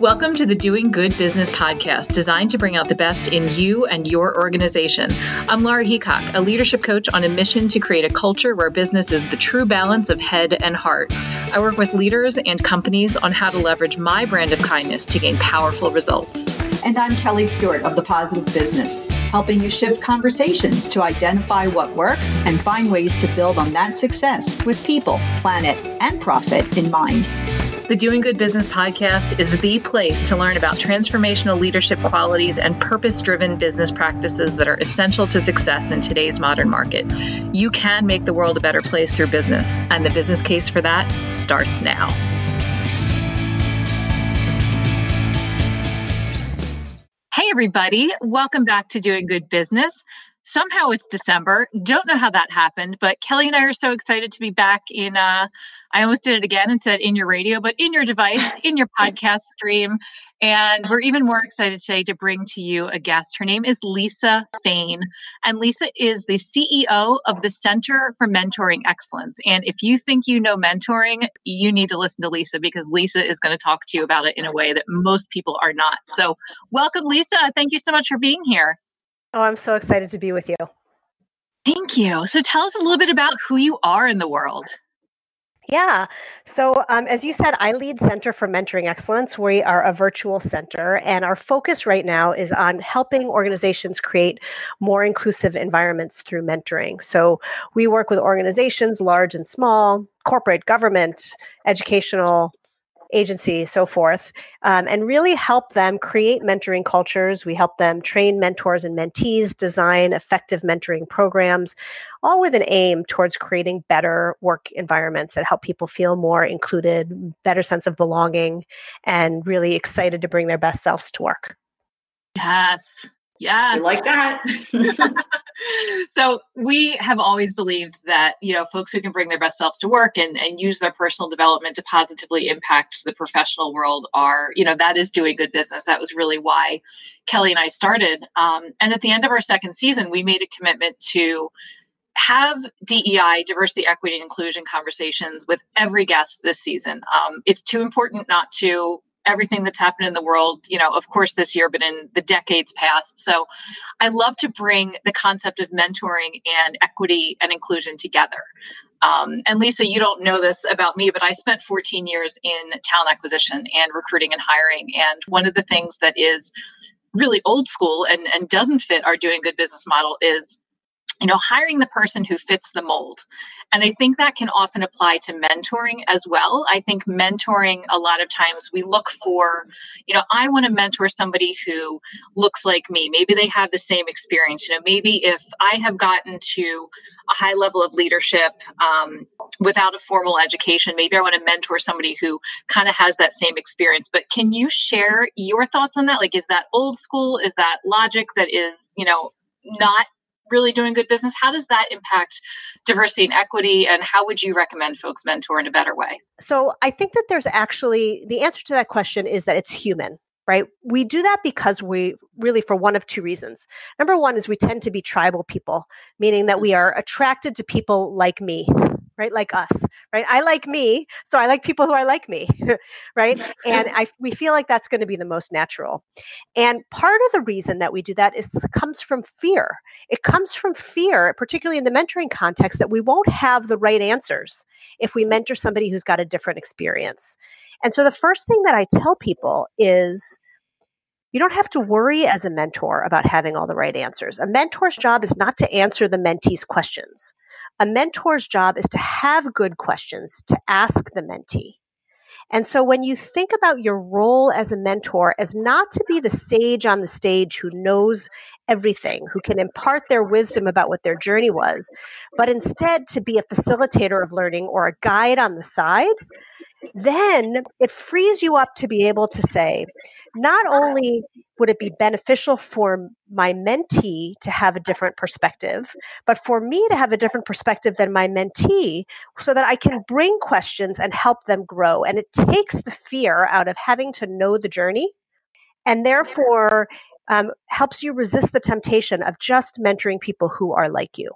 Welcome to the Doing Good Business podcast, designed to bring out the best in you and your organization. I'm Laura Heacock, a leadership coach on a mission to create a culture where business is the true balance of head and heart. I work with leaders and companies on how to leverage my brand of kindness to gain powerful results. And I'm Kelly Stewart of The Positive Business, helping you shift conversations to identify what works and find ways to build on that success with people, planet, and profit in mind. The Doing Good Business podcast is the place to learn about transformational leadership qualities and purpose driven business practices that are essential to success in today's modern market. You can make the world a better place through business, and the business case for that starts now. Hey, everybody. Welcome back to Doing Good Business. Somehow it's December. Don't know how that happened, but Kelly and I are so excited to be back in. Uh, I almost did it again and said in your radio, but in your device, in your podcast stream. And we're even more excited today to bring to you a guest. Her name is Lisa Fain. And Lisa is the CEO of the Center for Mentoring Excellence. And if you think you know mentoring, you need to listen to Lisa because Lisa is going to talk to you about it in a way that most people are not. So, welcome, Lisa. Thank you so much for being here. Oh, I'm so excited to be with you. Thank you. So tell us a little bit about who you are in the world. Yeah. So, um, as you said, I lead Center for Mentoring Excellence. We are a virtual center, and our focus right now is on helping organizations create more inclusive environments through mentoring. So, we work with organizations, large and small, corporate, government, educational, agency, so forth, um, and really help them create mentoring cultures. We help them train mentors and mentees, design effective mentoring programs, all with an aim towards creating better work environments that help people feel more included, better sense of belonging, and really excited to bring their best selves to work. Yes. Yeah. like that. so we have always believed that, you know, folks who can bring their best selves to work and, and use their personal development to positively impact the professional world are, you know, that is doing good business. That was really why Kelly and I started. Um, and at the end of our second season, we made a commitment to have DEI, diversity, equity, and inclusion conversations with every guest this season. Um, it's too important not to everything that's happened in the world, you know, of course this year, but in the decades past. So I love to bring the concept of mentoring and equity and inclusion together. Um, and Lisa, you don't know this about me, but I spent 14 years in talent acquisition and recruiting and hiring. And one of the things that is really old school and, and doesn't fit our doing good business model is you know hiring the person who fits the mold. And i think that can often apply to mentoring as well. I think mentoring a lot of times we look for you know i want to mentor somebody who looks like me. Maybe they have the same experience. You know maybe if i have gotten to a high level of leadership um, without a formal education maybe i want to mentor somebody who kind of has that same experience. But can you share your thoughts on that? Like is that old school? Is that logic that is you know not really doing good business how does that impact diversity and equity and how would you recommend folks mentor in a better way? So i think that there's actually the answer to that question is that it's human right? We do that because we really for one of two reasons. Number one is we tend to be tribal people meaning that we mm-hmm. are attracted to people like me right? Like us, right? I like me, so I like people who are like me, right? And I we feel like that's going to be the most natural. And part of the reason that we do that is comes from fear. It comes from fear, particularly in the mentoring context, that we won't have the right answers if we mentor somebody who's got a different experience. And so the first thing that I tell people is you don't have to worry as a mentor about having all the right answers. A mentor's job is not to answer the mentee's questions. A mentor's job is to have good questions to ask the mentee. And so when you think about your role as a mentor as not to be the sage on the stage who knows everything, who can impart their wisdom about what their journey was, but instead to be a facilitator of learning or a guide on the side, then it frees you up to be able to say, not only would it be beneficial for my mentee to have a different perspective, but for me to have a different perspective than my mentee so that I can bring questions and help them grow. And it takes the fear out of having to know the journey and therefore um, helps you resist the temptation of just mentoring people who are like you.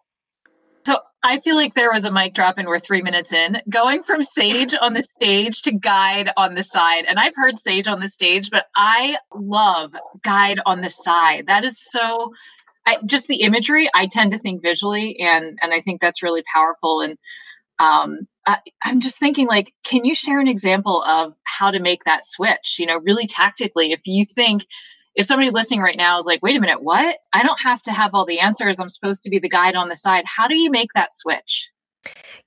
I feel like there was a mic drop and we're three minutes in. Going from sage on the stage to guide on the side. And I've heard sage on the stage, but I love guide on the side. That is so I, just the imagery. I tend to think visually, and and I think that's really powerful. And um, I, I'm just thinking, like, can you share an example of how to make that switch? You know, really tactically, if you think if somebody listening right now is like, wait a minute, what? I don't have to have all the answers. I'm supposed to be the guide on the side. How do you make that switch?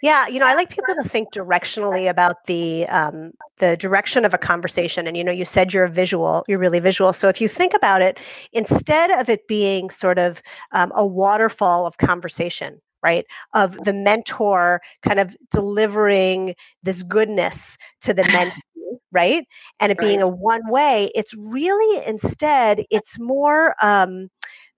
Yeah, you know, I like people to think directionally about the um, the direction of a conversation. And you know, you said you're a visual, you're really visual. So if you think about it, instead of it being sort of um, a waterfall of conversation, right, of the mentor kind of delivering this goodness to the mentee, right, and it right. being a one way, it's really instead it's more. Um,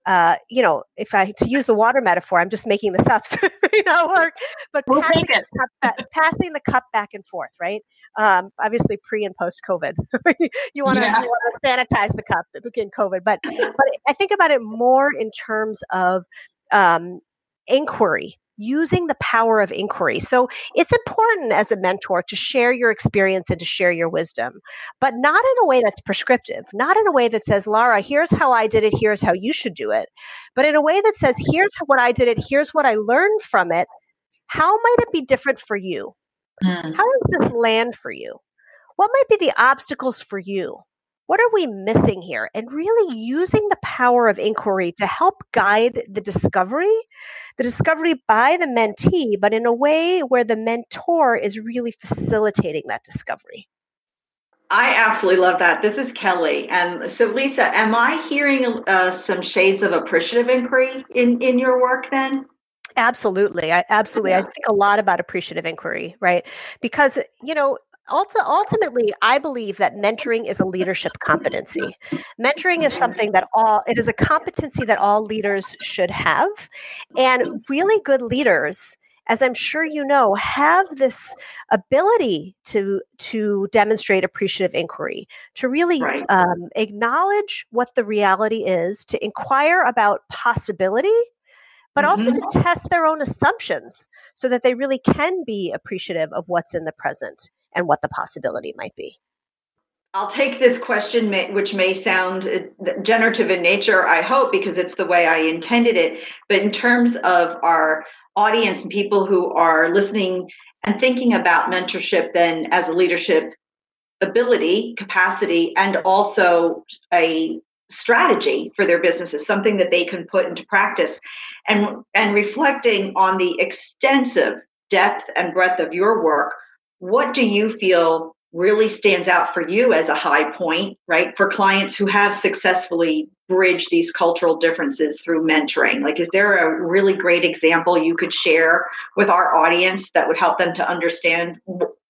uh, you know, if I to use the water metaphor, I'm just making this up, so you know, work, but we'll passing, the cup, passing the cup back and forth, right? Um, obviously, pre and post COVID, you want to yeah. sanitize the cup in COVID, but but I think about it more in terms of um, inquiry using the power of inquiry. So it's important as a mentor to share your experience and to share your wisdom, but not in a way that's prescriptive, not in a way that says, Laura, here's how I did it, here's how you should do it, but in a way that says, here's what I did it, here's what I learned from it. How might it be different for you? Mm. How does this land for you? What might be the obstacles for you? What are we missing here? And really using the power of inquiry to help guide the discovery, the discovery by the mentee, but in a way where the mentor is really facilitating that discovery. I absolutely love that. This is Kelly. And so, Lisa, am I hearing uh, some shades of appreciative inquiry in, in your work then? Absolutely. I absolutely. Yeah. I think a lot about appreciative inquiry, right? Because, you know, ultimately i believe that mentoring is a leadership competency mentoring is something that all it is a competency that all leaders should have and really good leaders as i'm sure you know have this ability to to demonstrate appreciative inquiry to really right. um, acknowledge what the reality is to inquire about possibility but also mm-hmm. to test their own assumptions so that they really can be appreciative of what's in the present and what the possibility might be. I'll take this question, which may sound uh, generative in nature, I hope, because it's the way I intended it. But in terms of our audience and people who are listening and thinking about mentorship, then as a leadership ability, capacity, and also a strategy for their businesses, something that they can put into practice, and and reflecting on the extensive depth and breadth of your work what do you feel really stands out for you as a high point, right? For clients who have successfully bridged these cultural differences through mentoring. Like, is there a really great example you could share with our audience that would help them to understand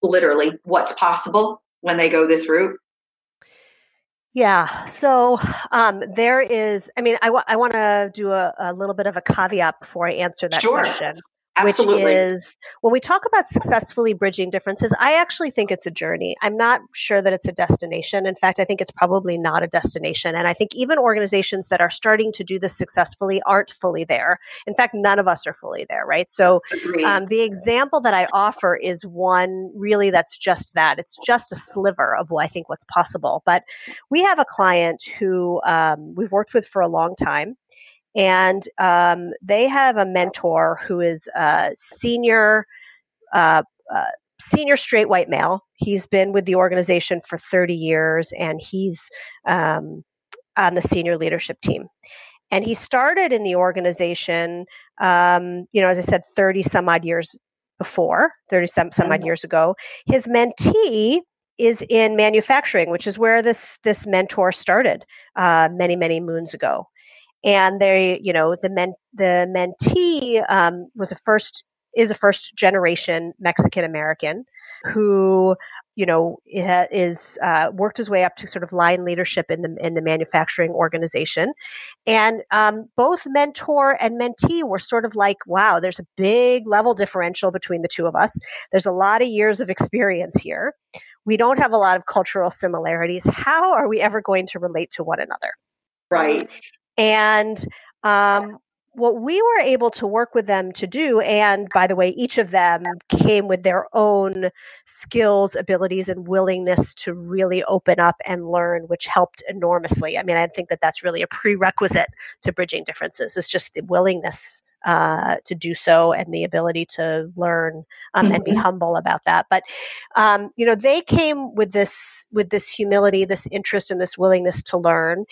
literally what's possible when they go this route? Yeah. So um, there is, I mean, I, w- I want to do a, a, little bit of a caveat before I answer that sure. question. Absolutely. which is when we talk about successfully bridging differences, I actually think it's a journey. I'm not sure that it's a destination. In fact, I think it's probably not a destination. And I think even organizations that are starting to do this successfully aren't fully there. In fact, none of us are fully there, right? So um, the example that I offer is one really that's just that. It's just a sliver of what I think what's possible. But we have a client who um, we've worked with for a long time and um, they have a mentor who is a senior uh, uh, senior straight white male. He's been with the organization for 30 years and he's um, on the senior leadership team. And he started in the organization um, you know as i said 30 some odd years before 30 some, some odd years ago. His mentee is in manufacturing which is where this this mentor started uh, many many moons ago and they, you know, the men, the mentee um, was a first is a first generation Mexican American who you know is uh, worked his way up to sort of line leadership in the in the manufacturing organization, and um, both mentor and mentee were sort of like, wow, there's a big level differential between the two of us. There's a lot of years of experience here. We don't have a lot of cultural similarities. How are we ever going to relate to one another? Right. And um, what we were able to work with them to do, and by the way, each of them came with their own skills, abilities, and willingness to really open up and learn, which helped enormously. I mean, I think that that's really a prerequisite to bridging differences. It's just the willingness uh, to do so and the ability to learn um, mm-hmm. and be mm-hmm. humble about that. But um, you know, they came with this with this humility, this interest, and this willingness to learn,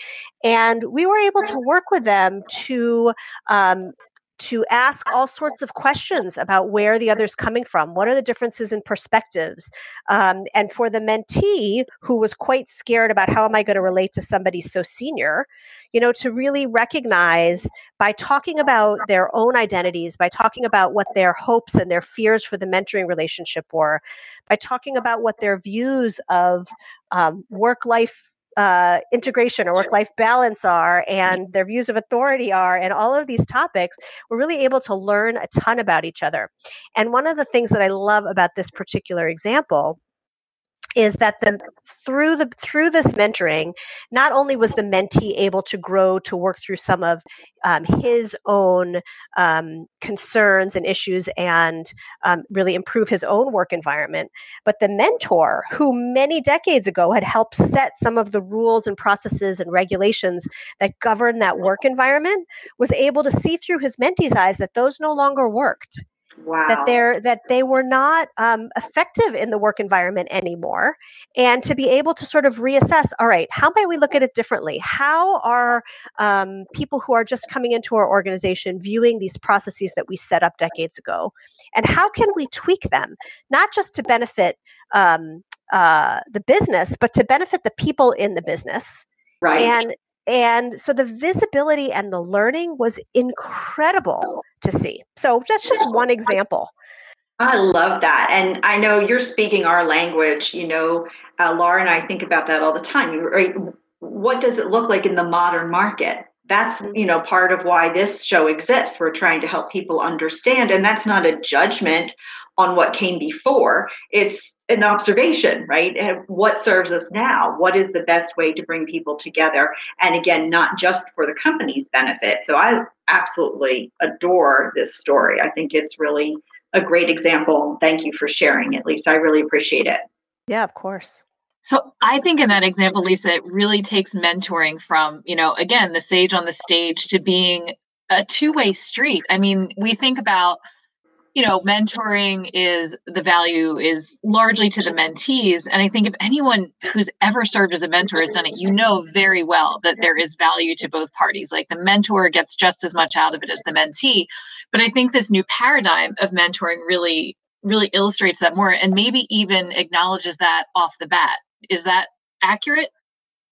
and we were able to work with them to um, to ask all sorts of questions about where the other's coming from. What are the differences in perspectives? Um, and for the mentee who was quite scared about how am I going to relate to somebody so senior, you know, to really recognize by talking about their own identities, by talking about what their hopes and their fears for the mentoring relationship were, by talking about what their views of um, work life uh, integration or work life balance are and their views of authority are and all of these topics we're really able to learn a ton about each other. And one of the things that i love about this particular example is that the through the through this mentoring not only was the mentee able to grow to work through some of um, his own um, concerns and issues and um, really improve his own work environment but the mentor who many decades ago had helped set some of the rules and processes and regulations that govern that work environment was able to see through his mentee's eyes that those no longer worked Wow. That they're that they were not um, effective in the work environment anymore, and to be able to sort of reassess. All right, how might we look at it differently? How are um, people who are just coming into our organization viewing these processes that we set up decades ago, and how can we tweak them, not just to benefit um, uh, the business, but to benefit the people in the business, right? And and so the visibility and the learning was incredible to see. So that's just one example. I love that. And I know you're speaking our language. You know, uh, Laura and I think about that all the time. Right? What does it look like in the modern market? That's, you know, part of why this show exists. We're trying to help people understand. And that's not a judgment on what came before. It's an observation, right? And what serves us now? What is the best way to bring people together? And again, not just for the company's benefit. So I absolutely adore this story. I think it's really a great example. Thank you for sharing it, Lisa. I really appreciate it. Yeah, of course. So I think in that example, Lisa, it really takes mentoring from, you know, again, the sage on the stage to being a two way street. I mean, we think about you know, mentoring is the value is largely to the mentees. And I think if anyone who's ever served as a mentor has done it, you know very well that there is value to both parties. Like the mentor gets just as much out of it as the mentee. But I think this new paradigm of mentoring really, really illustrates that more and maybe even acknowledges that off the bat. Is that accurate?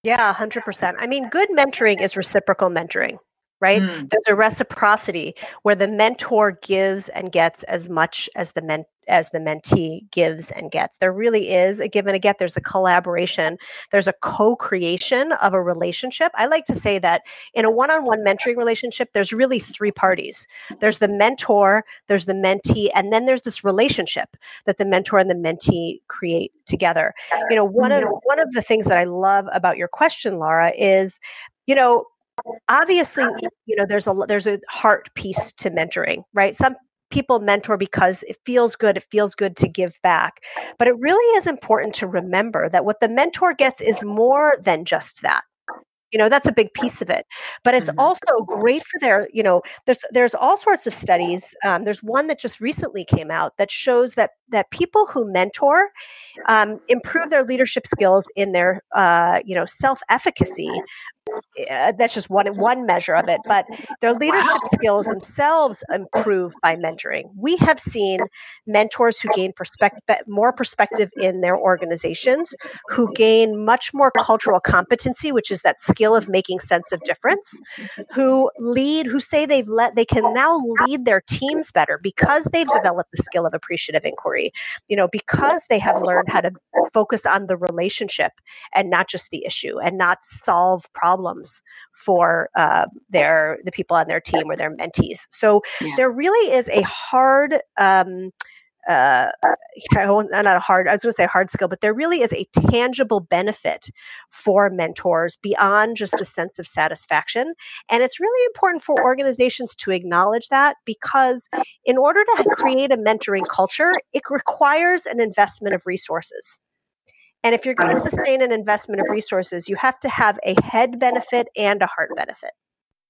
Yeah, 100%. I mean, good mentoring is reciprocal mentoring right? Mm. There's a reciprocity where the mentor gives and gets as much as the men as the mentee gives and gets. There really is a give and a get. There's a collaboration. There's a co-creation of a relationship. I like to say that in a one-on-one mentoring relationship, there's really three parties. There's the mentor, there's the mentee, and then there's this relationship that the mentor and the mentee create together. You know, one of one of the things that I love about your question, Laura, is you know obviously you know there's a there's a heart piece to mentoring right some people mentor because it feels good it feels good to give back but it really is important to remember that what the mentor gets is more than just that you know that's a big piece of it but it's mm-hmm. also great for their you know there's there's all sorts of studies um, there's one that just recently came out that shows that that people who mentor um, improve their leadership skills in their uh, you know self efficacy uh, that's just one one measure of it but their leadership wow. skills themselves improve by mentoring we have seen mentors who gain perspective more perspective in their organizations who gain much more cultural competency which is that skill of making sense of difference who lead who say they've let they can now lead their teams better because they've developed the skill of appreciative inquiry you know because they have learned how to focus on the relationship and not just the issue and not solve problems problems for uh, their the people on their team or their mentees. So yeah. there really is a hard um, uh, not a hard, I was going to say hard skill, but there really is a tangible benefit for mentors beyond just the sense of satisfaction. And it's really important for organizations to acknowledge that because in order to create a mentoring culture, it requires an investment of resources. And if you're going to sustain an investment of resources, you have to have a head benefit and a heart benefit.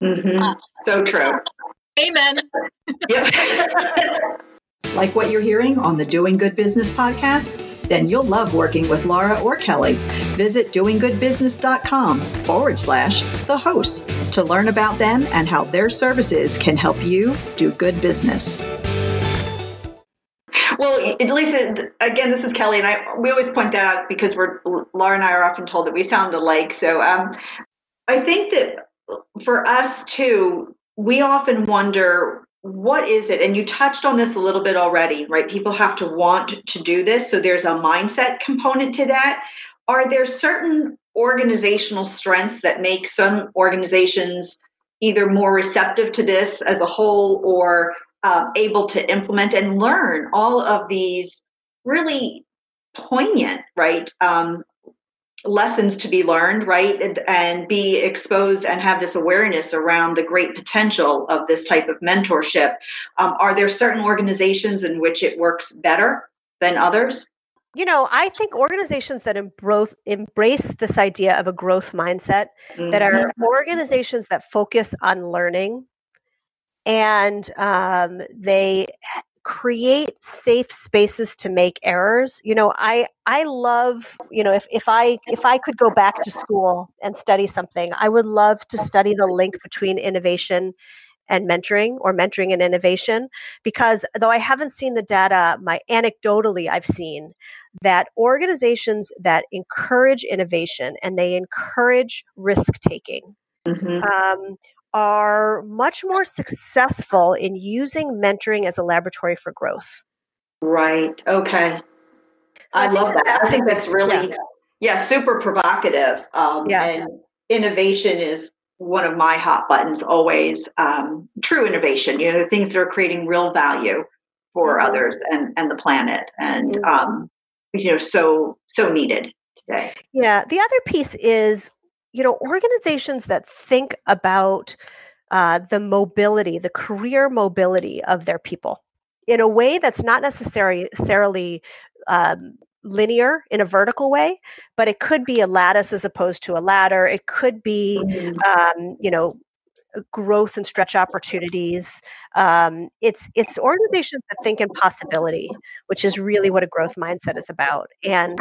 Mm-hmm. So true. Amen. Yep. like what you're hearing on the Doing Good Business podcast? Then you'll love working with Laura or Kelly. Visit doinggoodbusiness.com forward slash the host to learn about them and how their services can help you do good business. Well, at Lisa, again, this is Kelly, and I we always point that out because we're Laura and I are often told that we sound alike. So um, I think that for us too, we often wonder what is it and you touched on this a little bit already right people have to want to do this so there's a mindset component to that are there certain organizational strengths that make some organizations either more receptive to this as a whole or uh, able to implement and learn all of these really poignant right um, lessons to be learned, right? And, and, be exposed and have this awareness around the great potential of this type of mentorship. Um, are there certain organizations in which it works better than others? You know, I think organizations that embrace, embrace this idea of a growth mindset, mm-hmm. that are mm-hmm. organizations that focus on learning and um, they create safe spaces to make errors you know i i love you know if, if i if i could go back to school and study something i would love to study the link between innovation and mentoring or mentoring and innovation because though i haven't seen the data my anecdotally i've seen that organizations that encourage innovation and they encourage risk taking mm-hmm. um, are much more successful in using mentoring as a laboratory for growth. Right. Okay. So I, I love that. I think that's really, yeah, yeah super provocative. Um, yeah. And innovation is one of my hot buttons always. Um, true innovation, you know, the things that are creating real value for mm-hmm. others and, and the planet. And, mm-hmm. um, you know, so, so needed today. Yeah. The other piece is you know, organizations that think about uh, the mobility, the career mobility of their people in a way that's not necessarily um, linear in a vertical way, but it could be a lattice as opposed to a ladder. It could be, mm-hmm. um, you know, growth and stretch opportunities. Um, it's it's organizations that think in possibility, which is really what a growth mindset is about. And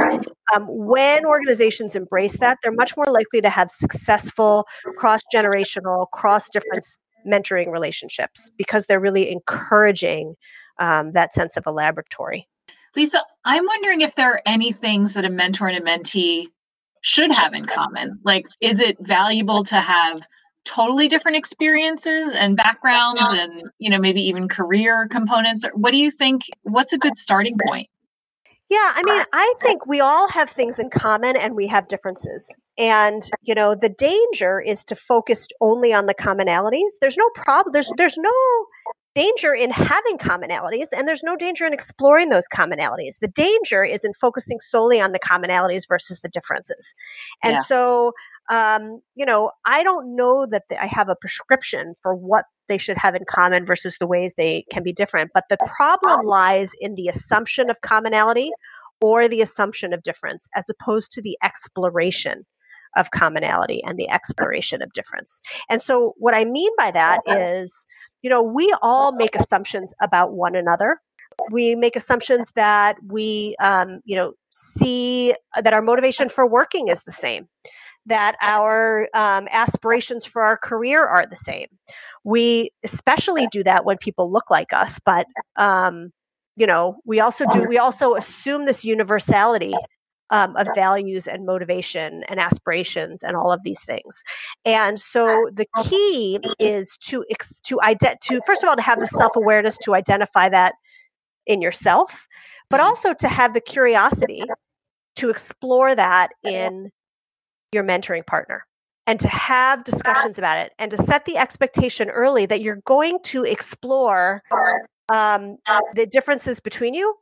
um, when organizations embrace that, they're much more likely to have successful cross generational, cross difference mentoring relationships because they're really encouraging um, that sense of a laboratory. Lisa, I'm wondering if there are any things that a mentor and a mentee should have in common. Like, is it valuable to have totally different experiences and backgrounds and you know maybe even career components what do you think what's a good starting point? Yeah i mean i think we all have things in common and we have differences and you know the danger is to focus only on the commonalities. There's no problem there's there's no danger in having commonalities and there's no danger in exploring those commonalities the danger is in focusing solely on the commonalities versus the differences and yeah. so um, you know, I don't know that I have a prescription for what they should have in common versus the ways they can be different. But the problem lies in the assumption of commonality or the assumption of difference as opposed to the exploration of commonality and the exploration of difference. And so, what I mean by that is, you know, we all make assumptions about one another. We make assumptions that we, um, you know, see that our motivation for working is the same that our um, aspirations for our career are the same. We especially do that when people look like us, but um, you know, we also do. We also assume this universality um, of values and motivation and aspirations and all of these things. And so the key is to to ident- to first of all to have the self awareness to identify that in yourself, but mm-hmm. also to have the curiosity to explore that in your mentoring partner and to have discussions about it and to set the expectation early that you're going to explore um, the differences between you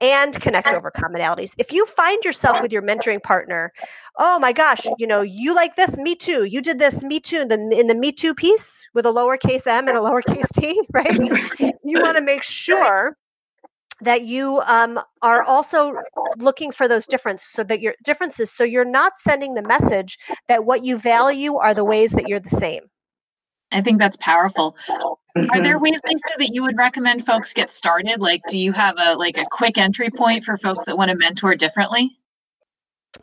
and connect over commonalities. If you find yourself with your mentoring partner, oh my gosh, you know, you like this, me too. You did this, me too. In the in the me too piece with a lowercase m and a lowercase t, right? You want to make sure that you um, are also looking for those differences so that your differences so you're not sending the message that what you value are the ways that you're the same i think that's powerful. Mm-hmm. are there ways lisa that you would recommend folks get started? Like do you have a like a quick entry point for folks that want to mentor differently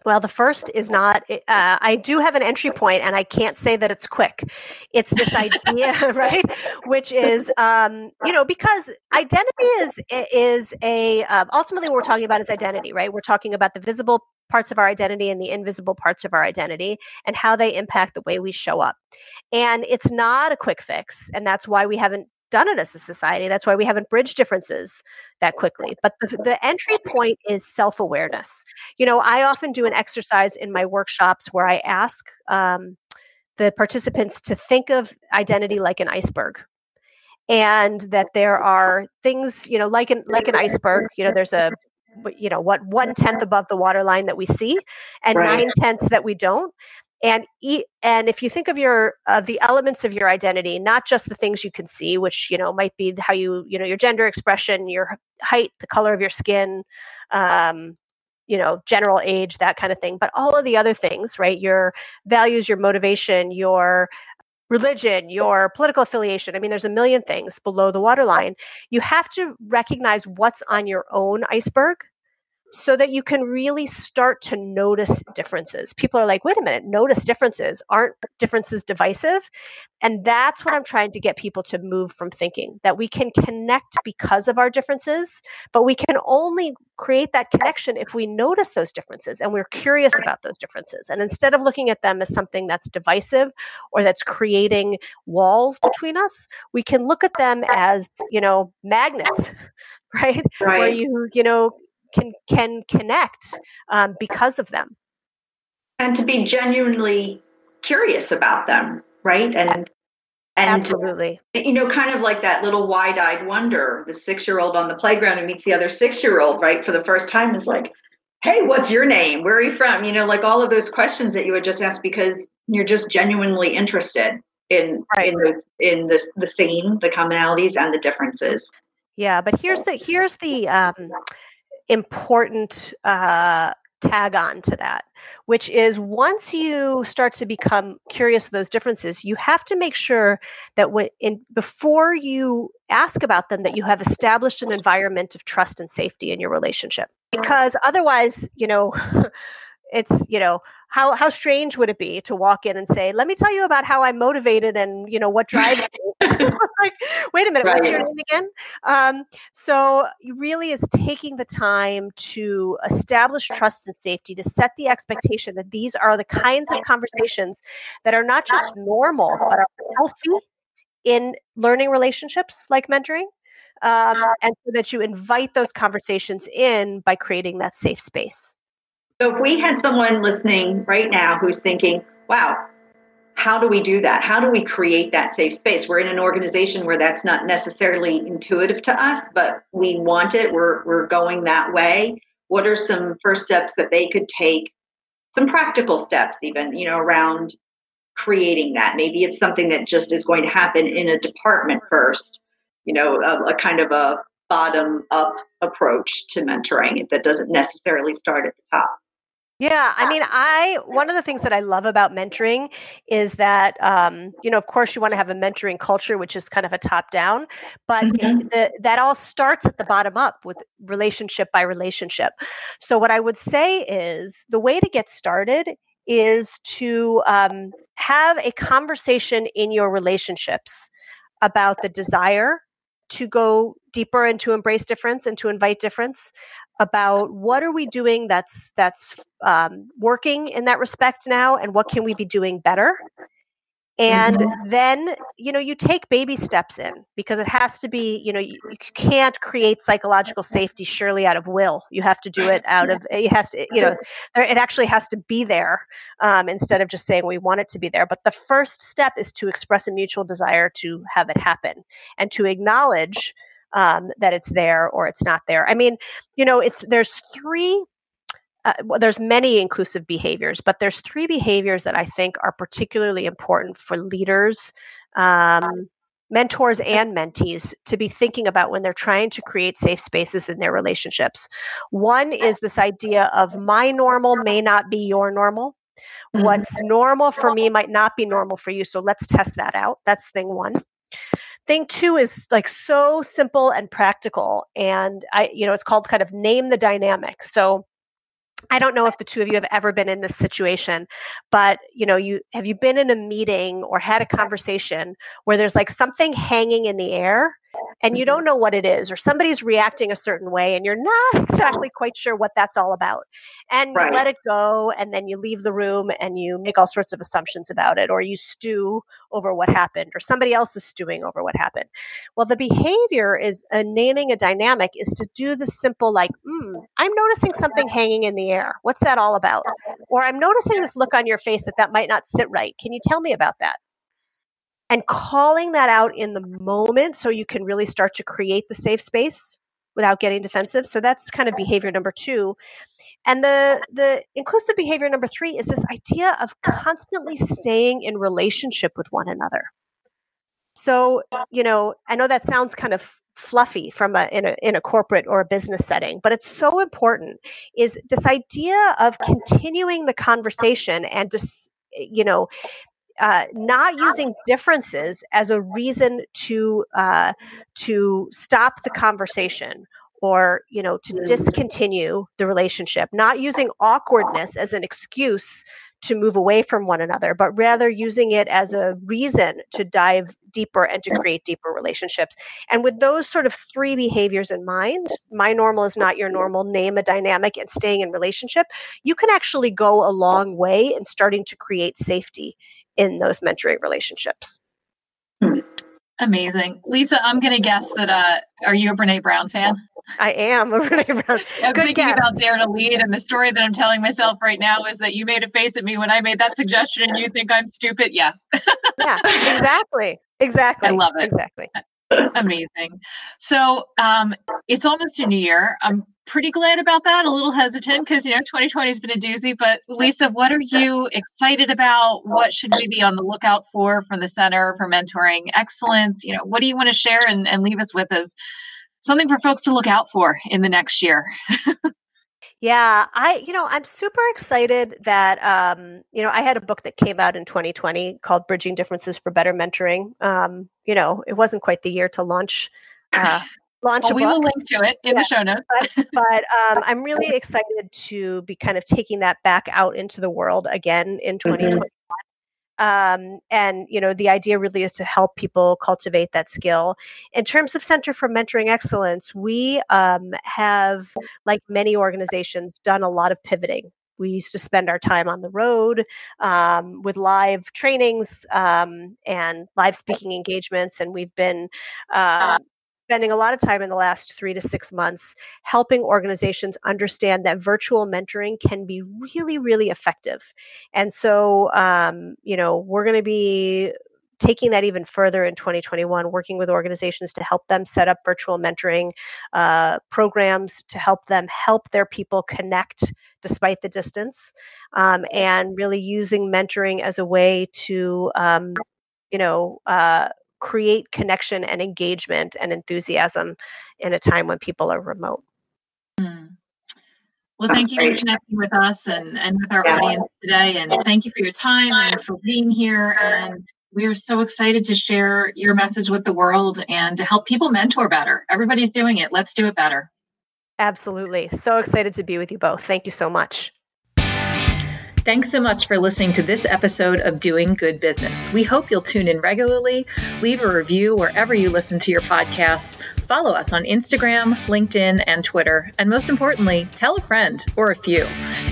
well, the first is not, uh, I do have an entry point and I can't say that it's quick. It's this idea, right? Which is, um, you know, because identity is, is a, um, ultimately what we're talking about is identity, right? We're talking about the visible parts of our identity and the invisible parts of our identity and how they impact the way we show up. And it's not a quick fix. And that's why we haven't done it as a society. That's why we haven't bridged differences that quickly. But the, the entry point is self awareness. You know, I often do an exercise in my workshops where I ask um, the participants to think of identity like an iceberg. And that there are things, you know, like an like an iceberg. You know, there's a you know what one tenth above the waterline that we see and right. nine tenths that we don't and e- and if you think of your of the elements of your identity not just the things you can see which you know might be how you you know your gender expression your height the color of your skin um, you know general age that kind of thing but all of the other things right? Your values your motivation your religion your political affiliation i mean there's a million things below the waterline. You have to recognize what's on your own iceberg so that you can really start to notice differences. People are like, wait a minute, notice differences. Aren't differences divisive? And that's what I'm trying to get people to move from thinking that we can connect because of our differences, but we can only create that connection if we notice those differences and we're curious about those differences. And instead of looking at them as something that's divisive or that's creating walls between us, we can look at them as, you know, magnets, right? right. Where you, you know, can can connect um, because of them. And to be genuinely curious about them right? And and absolutely. you know kind of like that little wide-eyed wonder the six-year-old on the playground who meets the other six-year-old right for the first time is like hey what's your name? Where are you from? You know like all of those questions that you would just ask because you're just genuinely interested in right. in those in this the same the commonalities and the differences. Yeah but here's the here's the um important uh, tag on to that, which is once you start to become curious of those differences, you have to make sure that when in before you ask about them, that you have established an environment of trust and safety in your relationship. Because otherwise, you know, it's you know how how strange would it be to walk in and say let me tell you about how i'm motivated and you know what drives me. Like wait a minute right. what's your name again? Um, so really is taking the time to establish trust and safety to set the expectation that these are the kinds of conversations that are not just normal but are healthy in learning relationships like mentoring um, and so that you invite those conversations in by creating that safe space so if we had someone listening right now who's thinking, wow, how do we do that? How do we create that safe space? We're in an organization where that's not necessarily intuitive to us, but we want it. We're, we're going that way. What are some first steps that they could take? Some practical steps, even, you know, around creating that. Maybe it's something that just is going to happen in a department first, you know, a, a kind of a bottom up approach to mentoring that doesn't necessarily start at the top. Yeah, I mean, I one of the things that I love about mentoring is that um, you know, of course, you want to have a mentoring culture, which is kind of a top down, but mm-hmm. the, that all starts at the bottom up with relationship by relationship. So, what I would say is the way to get started is to um, have a conversation in your relationships about the desire to go deeper and to embrace difference and to invite difference about what are we doing that's that's um, working in that respect now and what can we be doing better? And mm-hmm. then you know you take baby steps in because it has to be you know you, you, can't create psychological safety surely out of will. You have to do it out of it has to you know it actually has to be there um, instead of just saying we want it to be there. But the first step is to express a mutual desire to have it happen and to acknowledge um, that it's there or it's not there. I mean, you know, it's there's three uh, well, there's many inclusive behaviors, but there's three behaviors that I think are particularly important for leaders, um, mentors, and mentees to be thinking about when they're trying to create safe spaces in their relationships. One is this idea of my normal may not be your normal. Mm-hmm. What's normal for me might not be normal for you. So let's test that out. That's thing one thing two is like so simple and practical and i you know it's called kind of name the dynamic. So I don't know if the two of you have ever been in this situation, but you know, you have you been in a meeting or had a conversation where there's like something hanging in the air and you don't mm-hmm. know what it is or somebody's reacting a certain way and you're not exactly quite sure what that's all about and right. you let it go and then you leave the room and you make all sorts of assumptions about it or you stew over what happened or somebody else is stewing over what happened. Well the behavior is a naming a dynamic is to do the simple like mm, i'm noticing something hanging in the air. What's that all about? Or i'm noticing this look on your face that that might not sit right. Can you tell me about that and calling that out in the moment so you can really start to create the safe space without getting defensive. So that's kind of behavior number 2. And the the inclusive behavior number 3 is this idea of constantly staying in relationship with one another. So, you know, I know that sounds kind of fluffy from a in a in a corporate or a business setting, but it's so important is this idea of continuing the conversation and just you know uh, not using differences as a reason to uh, to stop the conversation or you know to discontinue the relationship not using awkwardness as an excuse to move away from one another but rather using it as a reason to dive deeper and to create deeper relationships. And with those sort of three behaviors in mind my normal is not your normal name a dynamic and staying in relationship you can actually go a long way in starting to create safety in those mentoring relationships. Amazing. Lisa, I'm going to guess that, uh, are you a Brene Brown fan? I am a Brene Brown. I'm Good thinking guess. about Dare to Lead, and the story that I'm telling myself right now is that you made a face at me when I made that suggestion, and you think I'm stupid. Yeah. yeah, exactly. Exactly. I love it. Exactly. Amazing. So um, it's almost a new year. I'm pretty glad about that. A little hesitant because you know 2020 has been a doozy. But Lisa, what are you excited about? What should we be on the lookout for from the Center for Mentoring Excellence? You know, what do you want to share and, and leave us with as something for folks to look out for in the next year? Yeah, I you know, I'm super excited that um, you know, I had a book that came out in 2020 called Bridging Differences for Better Mentoring. Um, you know, it wasn't quite the year to launch uh, launch well, we will link to it in yeah. the show notes. but, but um, I'm really excited to be kind of taking that back out into the world again in 2021. Mm-hmm. Um, and you know the idea really is to help people cultivate that skill in terms of center for mentoring excellence we um, have like many organizations done a lot of pivoting we used to spend our time on the road um, with live trainings um, and live speaking engagements and we've been um, spending a lot of time in the last three to six months helping organizations understand that virtual mentoring can be really, really effective. And so, um, you know, we're going to be taking that even further in 2021, working with organizations to help them set up virtual mentoring uh, programs to help them help their people connect despite the distance, um, and really using mentoring as a way to, um, you know, uh, create connection and engagement and enthusiasm in a time when people are remote. Mm. Well, thank you for connecting with us and, and with our audience today. And thank you for your time and for being here. And we are so excited to share your message with the world and to help people mentor better. Everybody's doing it. Let's do it better. Absolutely. So excited to be with you both. Thank you so much. Thanks so much for listening to this episode of Doing Good Business. We hope you'll tune in regularly, leave a review wherever you listen to your podcasts, follow us on Instagram, LinkedIn, and Twitter, and most importantly, tell a friend or a few.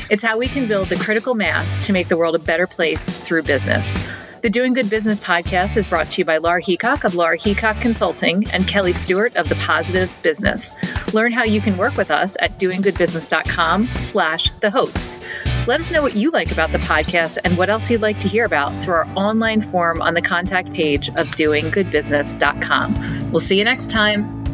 It's how we can build the critical mass to make the world a better place through business. The Doing Good Business podcast is brought to you by Laura Heacock of Laura Heacock Consulting and Kelly Stewart of The Positive Business. Learn how you can work with us at doinggoodbusiness.com slash the hosts. Let us know what you like about the podcast and what else you'd like to hear about through our online form on the contact page of doinggoodbusiness.com. We'll see you next time.